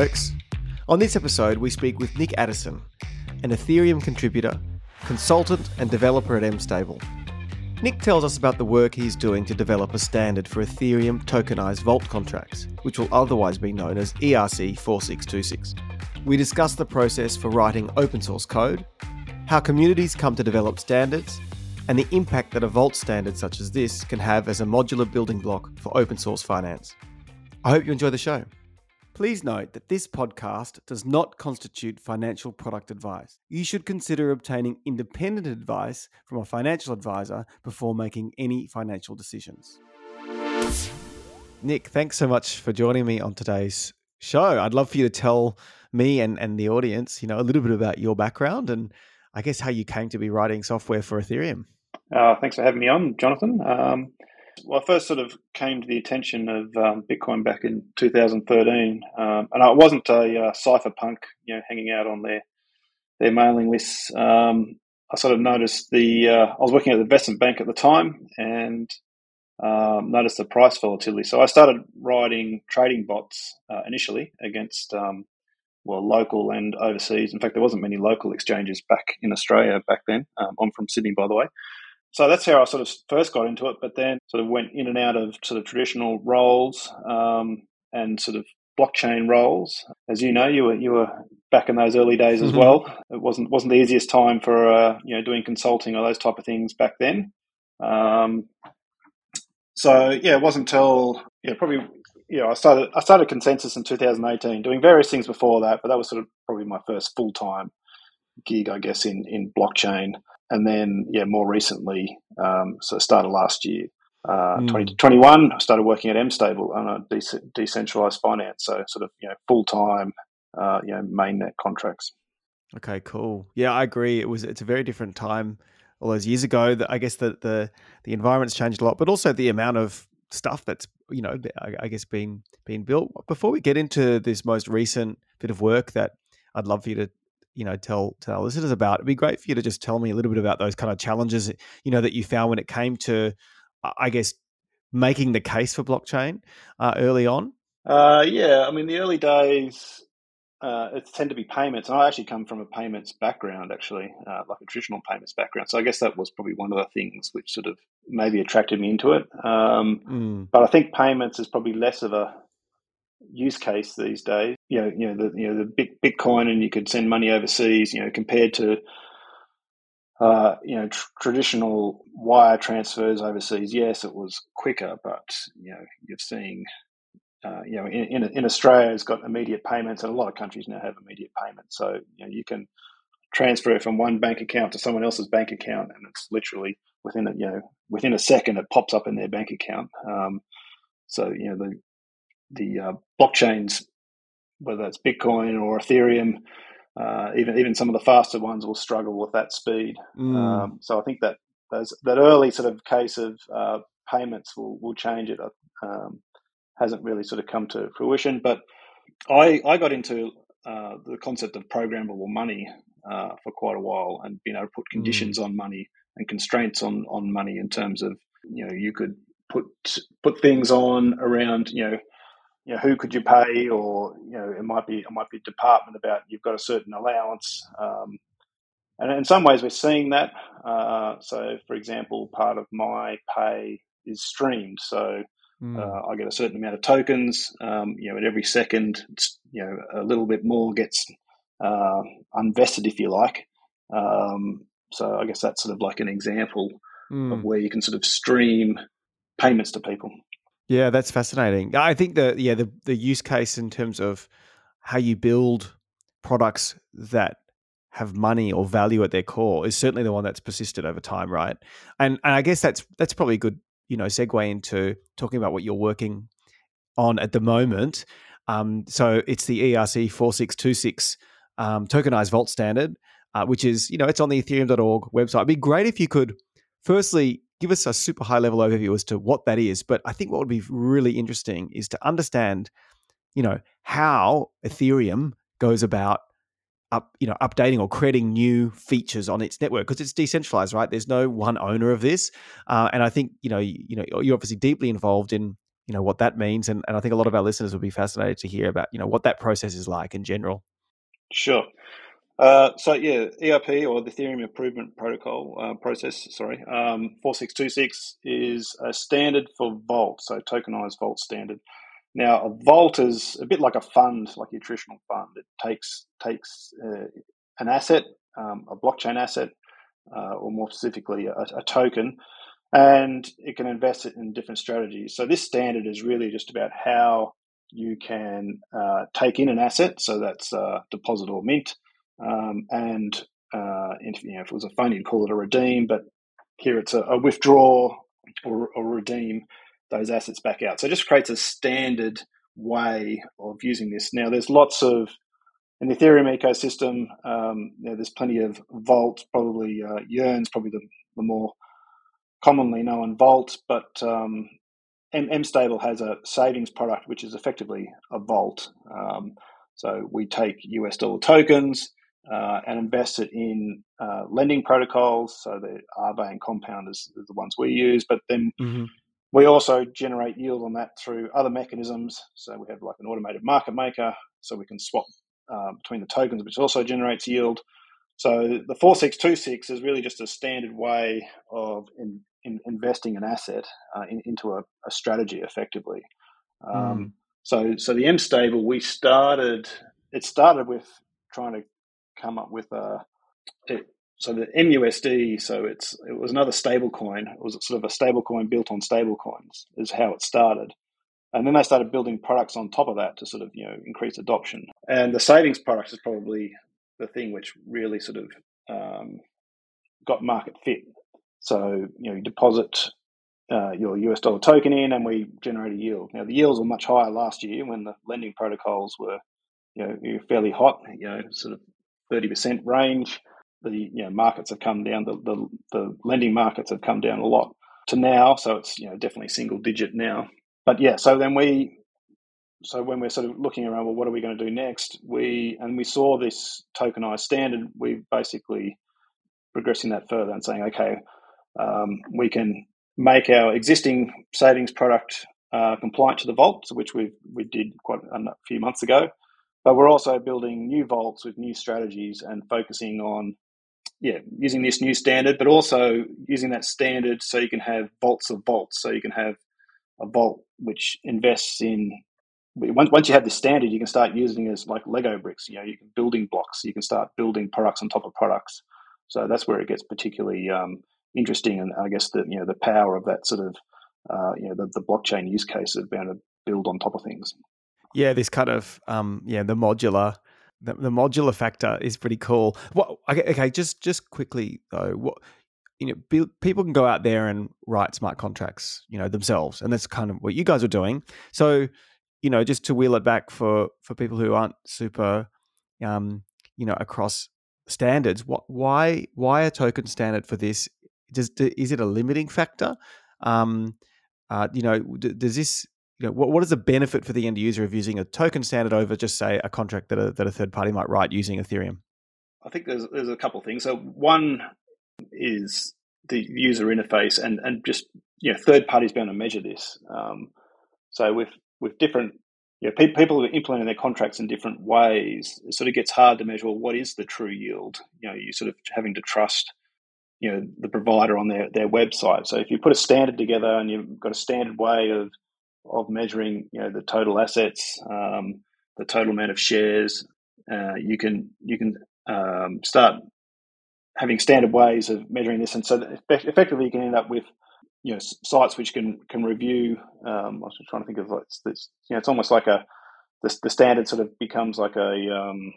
folks. On this episode, we speak with Nick Addison, an Ethereum contributor, consultant, and developer at MStable. Nick tells us about the work he's doing to develop a standard for Ethereum tokenized vault contracts, which will otherwise be known as ERC 4626. We discuss the process for writing open source code, how communities come to develop standards, and the impact that a vault standard such as this can have as a modular building block for open source finance. I hope you enjoy the show. Please note that this podcast does not constitute financial product advice. You should consider obtaining independent advice from a financial advisor before making any financial decisions. Nick, thanks so much for joining me on today's show. I'd love for you to tell me and, and the audience, you know, a little bit about your background and I guess how you came to be writing software for Ethereum. Uh, thanks for having me on, Jonathan. Um, well, I first sort of came to the attention of um, Bitcoin back in 2013, um, and I wasn't a uh, cypherpunk, you know, hanging out on their their mailing lists. Um, I sort of noticed the uh, I was working at the investment bank at the time, and um, noticed the price volatility. So I started writing trading bots uh, initially against um, well local and overseas. In fact, there wasn't many local exchanges back in Australia back then. Um, I'm from Sydney, by the way so that's how I sort of first got into it, but then sort of went in and out of sort of traditional roles um, and sort of blockchain roles. As you know, you were you were back in those early days as mm-hmm. well. It wasn't wasn't the easiest time for uh, you know doing consulting or those type of things back then. Um, so yeah, it wasn't until yeah probably you know I started I started ConsenSys in 2018, doing various things before that, but that was sort of probably my first full time gig, I guess, in in blockchain and then yeah, more recently, um, so started last year, uh, mm. 2021, I started working at MStable on a de- decentralized finance, so sort of you know full time, uh, you know mainnet contracts. Okay, cool. Yeah, I agree. It was it's a very different time all those years ago. That I guess the the the environment's changed a lot, but also the amount of stuff that's you know I, I guess being being built. Before we get into this most recent bit of work that I'd love for you to you know tell tell listeners about it'd be great for you to just tell me a little bit about those kind of challenges you know that you found when it came to i guess making the case for blockchain uh, early on uh, yeah i mean the early days uh, it tend to be payments and i actually come from a payments background actually uh, like a traditional payments background so i guess that was probably one of the things which sort of maybe attracted me into it um, mm. but i think payments is probably less of a use case these days. You know, you know the you know the big Bitcoin, and you could send money overseas. You know, compared to uh, you know tr- traditional wire transfers overseas. Yes, it was quicker, but you know you're seeing. Uh, you know, in, in, in Australia, it's got immediate payments, and a lot of countries now have immediate payments. So you know, you can transfer from one bank account to someone else's bank account, and it's literally within a you know within a second it pops up in their bank account. Um, so you know the the uh, blockchains, whether it's Bitcoin or Ethereum, uh, even even some of the faster ones will struggle with that speed. Mm. Um, so I think that those that early sort of case of uh, payments will will change it. Um, hasn't really sort of come to fruition, but I I got into uh, the concept of programmable money uh, for quite a while and being able to put conditions mm. on money and constraints on on money in terms of you know you could put put things on around you know you know, who could you pay, or you know, it might be it might be a department about you've got a certain allowance. Um, and in some ways, we're seeing that. Uh, so, for example, part of my pay is streamed, so mm. uh, I get a certain amount of tokens. Um, you know, at every second, you know, a little bit more gets uh, unvested, if you like. Um, so, I guess that's sort of like an example mm. of where you can sort of stream payments to people. Yeah, that's fascinating. I think the yeah the the use case in terms of how you build products that have money or value at their core is certainly the one that's persisted over time, right? And and I guess that's that's probably a good you know segue into talking about what you're working on at the moment. Um, so it's the ERC four six two six um, tokenized vault standard, uh, which is you know it's on the Ethereum.org website. It'd be great if you could firstly give us a super high level overview as to what that is. But I think what would be really interesting is to understand, you know, how Ethereum goes about up, you know, updating or creating new features on its network because it's decentralized, right? There's no one owner of this, uh, and I think you know, you, you know, you're obviously deeply involved in you know what that means, and, and I think a lot of our listeners will be fascinated to hear about you know what that process is like in general. Sure. Uh, so yeah, EIP or the Ethereum Improvement Protocol uh, process, sorry, um, 4626 is a standard for Vault, so tokenized Vault standard. Now, a vault is a bit like a fund, like your traditional fund. It takes takes uh, an asset, um, a blockchain asset, uh, or more specifically, a, a, token, and it can invest it in different strategies. So this standard is really just about how you can uh, take in an asset, so that's a deposit or mint, um, and uh, if, you know, if it was a fund, you'd call it a redeem, but here it's a, a withdraw or, or redeem those assets back out. So it just creates a standard way of using this. Now, there's lots of in the Ethereum ecosystem. Um, you know, there's plenty of Vault, probably uh, Yearn's probably the, the more commonly known Vault, but um, M, M Stable has a savings product which is effectively a Vault. Um, so we take US dollar tokens. Uh, and invest it in uh, lending protocols. So the Aave and Compound is, is, the ones we use, but then mm-hmm. We also generate yield on that through other mechanisms. So we have like an automated market maker, so we can swap uh, between the tokens, which also generates yield. So the 4626 is really just a standard way of in, in investing an asset uh, in, into a, a, strategy effectively. Um, mm. So, so the M stable, we started. It started with trying to come up with a. It, so the MUSD, so it's it was another stable coin. It was sort of a stable coin built on stable coins, is how it started. And then they started building products on top of that to sort of, you know, increase adoption. And the savings product is probably the thing which really sort of um, got market fit. So, you know, you deposit uh, your US dollar token in and we generate a yield. Now, the yields were much higher last year when the lending protocols were, you know, fairly hot, you know, sort of 30% range the you know, markets have come down, the, the, the lending markets have come down a lot to now. So it's you know definitely single digit now. But yeah, so then we so when we're sort of looking around, well, what are we going to do next? We and we saw this tokenized standard. We basically progressing that further and saying, okay, um, we can make our existing savings product uh, compliant to the vault, which we we did quite a few months ago. But we're also building new vaults with new strategies and focusing on yeah, using this new standard, but also using that standard so you can have vaults of vaults. So you can have a vault which invests in once you have this standard, you can start using it as like Lego bricks. You know, you can building blocks. You can start building products on top of products. So that's where it gets particularly um, interesting, and I guess the you know the power of that sort of uh, you know the, the blockchain use case of being able to build on top of things. Yeah, this kind of um, yeah the modular the, the modular factor is pretty cool. What? Okay, okay, just just quickly though, what you know, be, people can go out there and write smart contracts, you know, themselves, and that's kind of what you guys are doing. So, you know, just to wheel it back for for people who aren't super, um, you know, across standards, what why why a token standard for this? Does is it a limiting factor? Um, uh, you know, does this you know, what, what is the benefit for the end user of using a token standard over just say a contract that a, that a third party might write using Ethereum? I think there's there's a couple of things. So one is the user interface and and just you know third parties being able to measure this. Um, so with with different you know, pe- people are implementing their contracts in different ways. It sort of gets hard to measure. Well, what is the true yield? You know, you sort of having to trust you know the provider on their their website. So if you put a standard together and you've got a standard way of of measuring you know the total assets, um, the total amount of shares. Uh, you can you can um, start having standard ways of measuring this, and so effectively you can end up with you know sites which can can review. Um, I was trying to think of like this. You know, it's almost like a the, the standard sort of becomes like a um,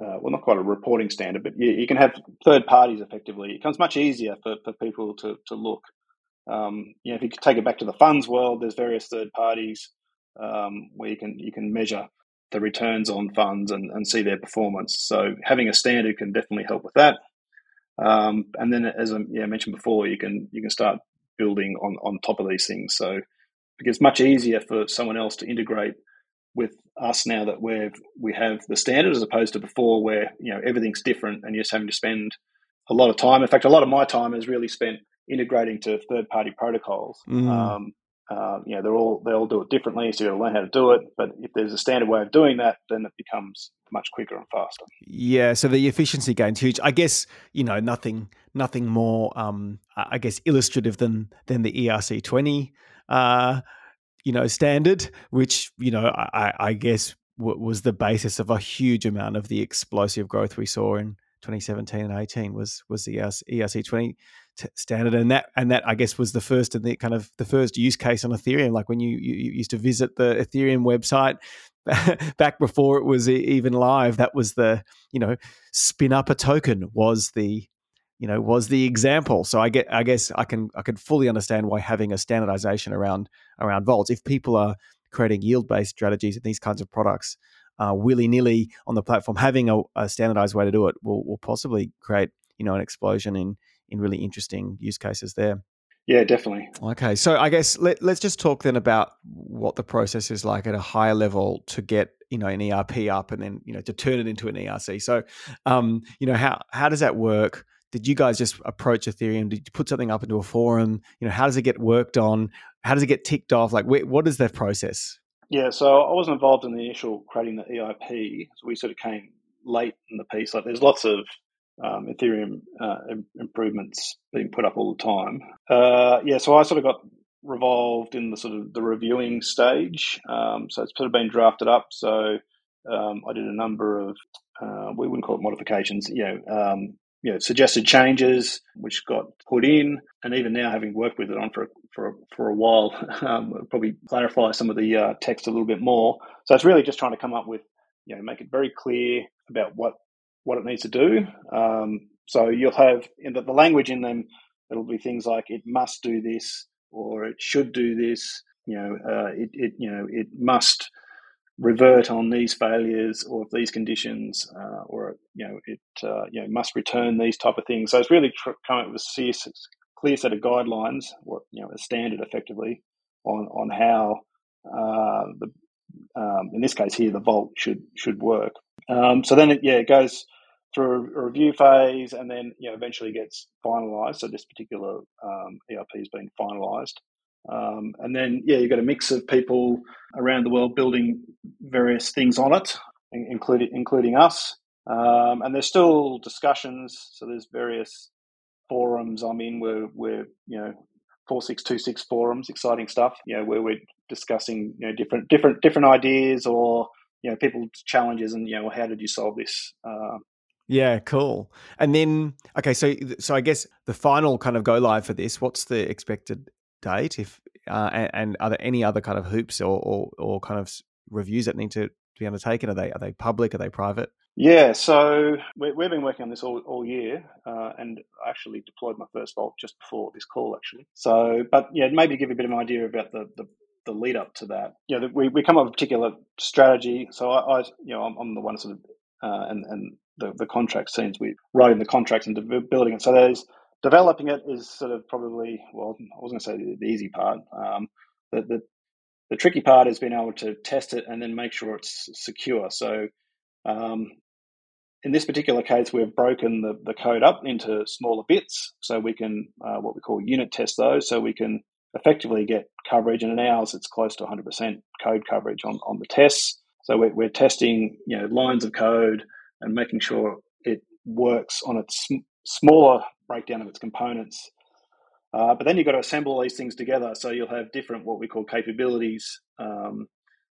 uh, well, not quite a reporting standard, but you, you, can have third parties effectively. It becomes much easier for, for people to, to look um, you know, if you take it back to the funds world, there's various third parties um, where you can you can measure the returns on funds and, and see their performance. So having a standard can definitely help with that. Um, and then, as I yeah, mentioned before, you can you can start building on on top of these things. So it gets much easier for someone else to integrate with us now that we've we have the standard as opposed to before where you know everything's different and you're just having to spend a lot of time. In fact, a lot of my time is really spent integrating to third party protocols. Mm. Um, uh, you know, they're all they all do it differently, so you got to learn how to do it. But if there's a standard way of doing that, then it becomes much quicker and faster. Yeah, so the efficiency gain's huge. I guess you know nothing nothing more, um, I guess, illustrative than than the ERC twenty, uh, you know, standard, which you know I, I guess w- was the basis of a huge amount of the explosive growth we saw in 2017 and 18 was was the ERC 20 t- standard, and that and that I guess was the first and the kind of the first use case on Ethereum. Like when you, you, you used to visit the Ethereum website back before it was even live, that was the you know spin up a token was the you know was the example. So I get I guess I can I can fully understand why having a standardization around around vaults. If people are creating yield based strategies and these kinds of products. Uh, willy nilly on the platform, having a, a standardized way to do it will, will possibly create you know an explosion in in really interesting use cases there. Yeah, definitely. Okay, so I guess let, let's just talk then about what the process is like at a higher level to get you know an EIP up and then you know to turn it into an ERC. So, um, you know how how does that work? Did you guys just approach Ethereum? Did you put something up into a forum? You know, how does it get worked on? How does it get ticked off? Like, what is that process? Yeah, so I wasn't involved in the initial creating the EIP. So we sort of came late in the piece. Like, there's lots of um, Ethereum uh, improvements being put up all the time. Uh, yeah, so I sort of got revolved in the sort of the reviewing stage. Um, so it's sort of been drafted up. So um, I did a number of uh, we wouldn't call it modifications, you know, um, you know, suggested changes which got put in, and even now having worked with it on for for for a while, um, probably clarify some of the uh, text a little bit more. So it's really just trying to come up with, you know, make it very clear about what what it needs to do. Um, so you'll have in the, the language in them. It'll be things like it must do this or it should do this. You know, uh, it, it you know it must revert on these failures or these conditions, uh, or you know it uh, you know must return these type of things. So it's really tr- come up with a clear set of guidelines, or you know a standard effectively on on how uh, the um, in this case here the vault should should work. Um, so then it, yeah it goes through a review phase and then you know eventually gets finalized. So this particular um, EIP has been finalized. Um, and then, yeah, you've got a mix of people around the world building various things on it, including including us. Um, and there's still discussions. So there's various forums I'm in where we're you know four six two six forums, exciting stuff. You know where we're discussing you know different different different ideas or you know people's challenges and you know how did you solve this. Uh, yeah, cool. And then, okay, so so I guess the final kind of go live for this. What's the expected date? If uh, and, and, are there any other kind of hoops or, or, or kind of reviews that need to be undertaken? Are they are they public? Are they private? Yeah, so we, have been working on this all, all year, uh, and I actually deployed my first vault just before this call, actually. So, but yeah, maybe give you a bit of an idea about the, the, the lead up to that. You know, we, we come up with a particular strategy. So I, I you know, I'm, I'm, the one sort of, uh, and and the, the contract scenes we writing the contracts and building it. So there's developing it is sort of probably well, I was going to say the, the easy part. Um, the, the the tricky part is being able to test it and then make sure it's secure. So um, in this particular case, we've broken the, the code up into smaller bits so we can uh, what we call unit test those so we can effectively get coverage. And in ours, it's close to 100% code coverage on, on the tests. So we're, we're testing you know lines of code and making sure it works on its sm- smaller breakdown of its components. Uh, but then you've got to assemble these things together. So you'll have different what we call capabilities. Um,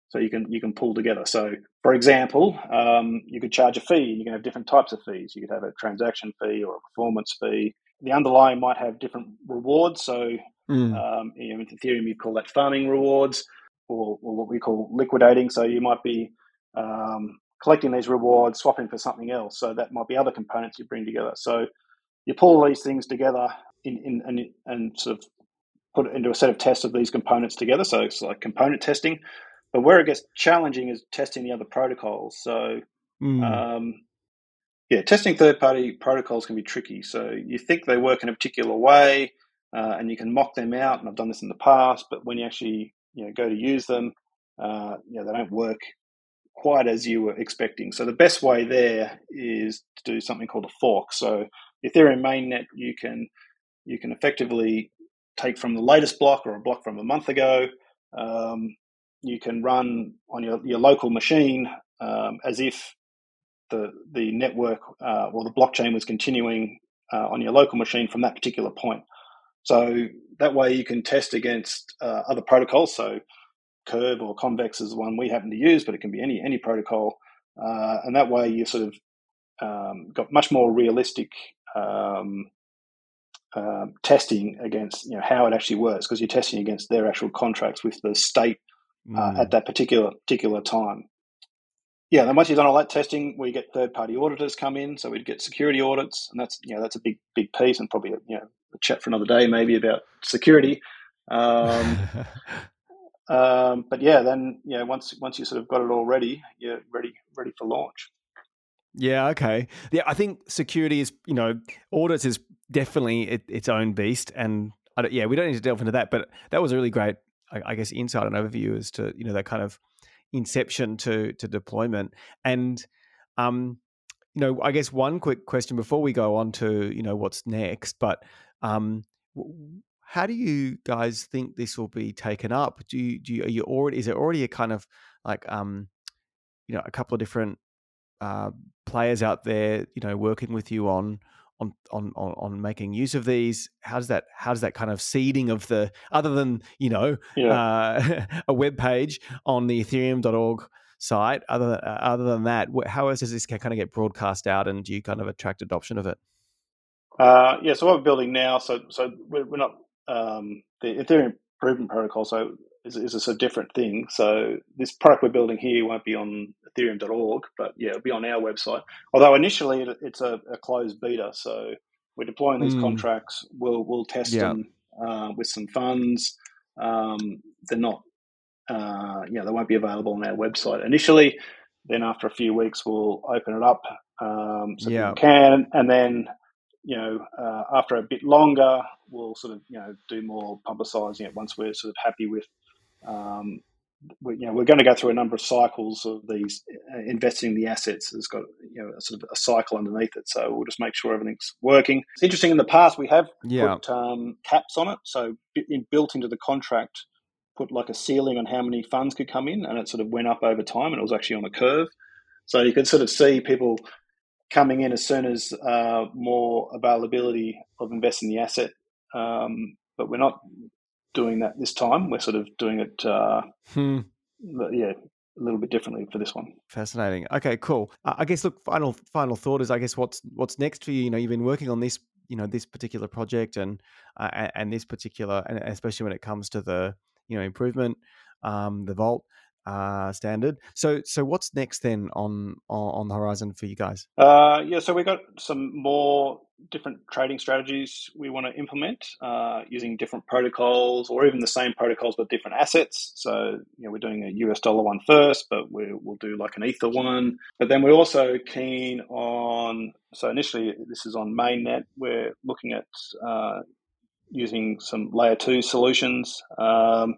so you can you can pull together. So for example, um, you could charge a fee. You can have different types of fees. You could have a transaction fee or a performance fee. The underlying might have different rewards. So mm. um, you know, in Ethereum, you'd call that farming rewards, or, or, what we call liquidating. So you might be um, collecting these rewards, swapping for something else. So that might be other components you bring together. So you pull these things together in, in, and, and sort of put it into a set of tests of these components together. So it's like component testing. But where it gets challenging is testing the other protocols. So, mm. um, yeah, testing third party protocols can be tricky. So you think they work in a particular way uh, and you can mock them out. And I've done this in the past, but when you actually you know, go to use them, uh, you know, they don't work quite as you were expecting. So the best way there is to do something called a fork. So Ethereum mainnet, you can you can effectively take from the latest block or a block from a month ago. Um, you can run on your, your local machine um, as if the the network uh, or the blockchain was continuing uh, on your local machine from that particular point. So that way you can test against uh, other protocols. So Curve or Convex is the one we happen to use, but it can be any any protocol. Uh, and that way you sort of um, got much more realistic um, uh, testing against you know how it actually works because you're testing against their actual contracts with the state uh, mm. at that particular particular time. Yeah, then once you've done all that testing, we get third party auditors come in, so we'd get security audits, and that's you know that's a big big piece, and probably you know a chat for another day maybe about security. Um, um, but yeah, then you know once once you sort of got it all ready, you're ready ready for launch. Yeah. Okay. Yeah, I think security is you know audits is definitely it, its own beast, and yeah, we don't need to delve into that. But that was a really great, I, guess, insight and overview as to you know that kind of inception to to deployment. And um you know i guess one quick question before we go on to you know what's next but um how do you guys think this will be taken up? Do you do you, are you already is there already a kind of like um you know a couple of different uh players out there you know working with you on on, on on making use of these how does that how does that kind of seeding of the other than you know yeah. uh, a web page on the ethereum.org site other uh, other than that how else does this kind of get broadcast out and do you kind of attract adoption of it uh, yeah so what we're building now so so we're, we're not um, the ethereum improvement protocol so is, is a different thing so this product we're building here won't be on ethereum.org, but yeah, it'll be on our website. Although initially it's a, a closed beta, so we're deploying these mm. contracts. We'll we'll test yeah. them uh, with some funds. Um, they're not, uh, yeah, they won't be available on our website initially. Then after a few weeks, we'll open it up um, so yeah. people can, and then you know, uh, after a bit longer, we'll sort of you know do more publicising it once we're sort of happy with um, we, you know, we're going to go through a number of cycles of these uh, investing in the assets. It's got you know a sort of a cycle underneath it, so we'll just make sure everything's working. It's interesting. In the past, we have yeah. put um, caps on it, so in, built into the contract, put like a ceiling on how many funds could come in, and it sort of went up over time, and it was actually on a curve. So you could sort of see people coming in as soon as uh, more availability of investing in the asset. Um, but we're not doing that this time. We're sort of doing it, uh, hmm. yeah, a little bit differently for this one. Fascinating. Okay, cool. Uh, I guess look, final final thought is, I guess what's what's next for you? You know, you've been working on this, you know, this particular project and uh, and this particular, and especially when it comes to the you know improvement, um, the vault uh, standard. So, so what's next then on on the horizon for you guys? Uh, yeah, so we got some more different trading strategies we want to implement uh, using different protocols, or even the same protocols but different assets. So, you know, we're doing a US dollar one first, but we, will do like an Ether one. But then we're also keen on. So initially, this is on mainnet. We're looking at uh, using some layer two solutions. Um,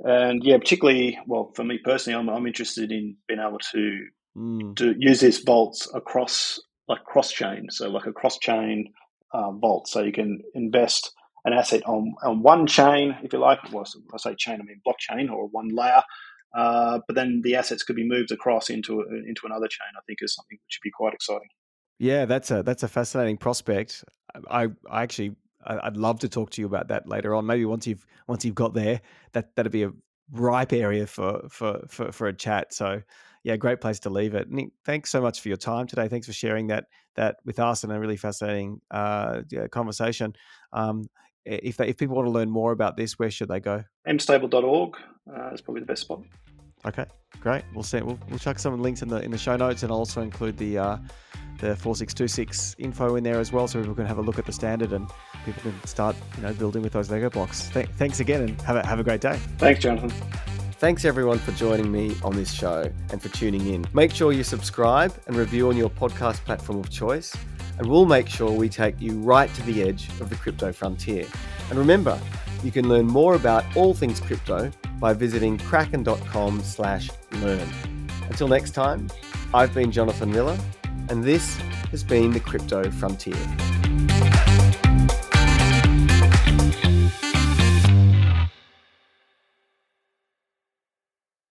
and yeah, particularly, well, for me personally, I'm, I'm interested in being able to mm. to use these vaults across like cross chain, so like a cross chain uh, vault, so you can invest an asset on on one chain, if you like. Well, I say chain, I mean blockchain or one layer. Uh, but then the assets could be moved across into into another chain. I think is something which should be quite exciting. Yeah, that's a that's a fascinating prospect. I I actually I'd love to talk to you about that later on. Maybe once you've once you've got there, that that'd be a ripe area for for for, for a chat. So yeah, great place to leave it. Nick, thanks so much for your time today. Thanks for sharing that that with us and a really fascinating uh, conversation. Um, if they, if people want to learn more about this, where should they go? mstable.org uh, is probably the best spot. Okay, great. We'll see. We'll, we'll chuck some links in the in the show notes, and I'll also include the uh, the 4626 info in there as well, so people can have a look at the standard and people can start you know building with those Lego blocks. Th- thanks again, and have a have a great day. Thanks, Jonathan. Thanks everyone for joining me on this show and for tuning in. Make sure you subscribe and review on your podcast platform of choice, and we'll make sure we take you right to the edge of the crypto frontier. And remember, you can learn more about all things crypto by visiting kraken.com slash learn. Until next time, I've been Jonathan Miller, and this has been the Crypto Frontier.